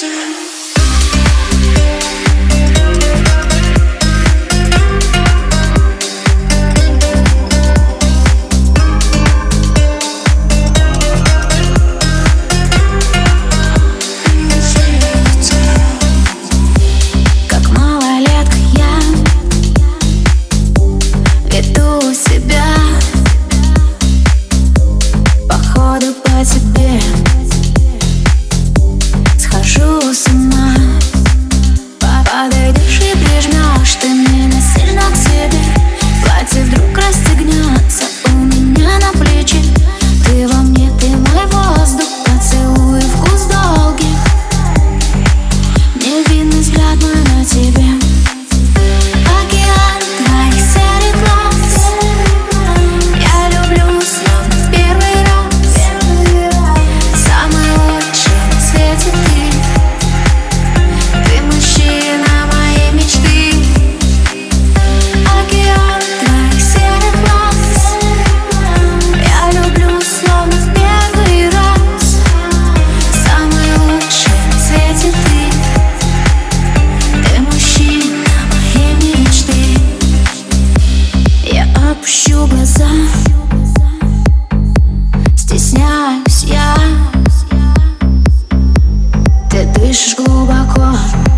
turn свете ты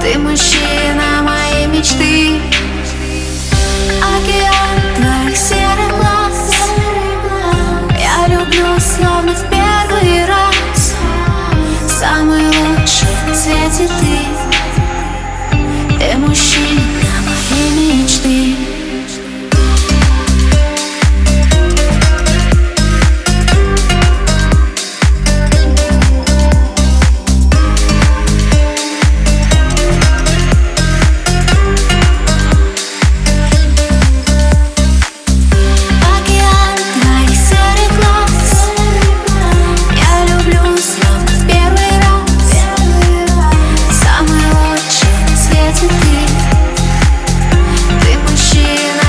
Ты мужчина моей мечты. Океан твоих серых глаз. Я люблю словно в первый раз. Самый лучший на свете ты Ты Imagina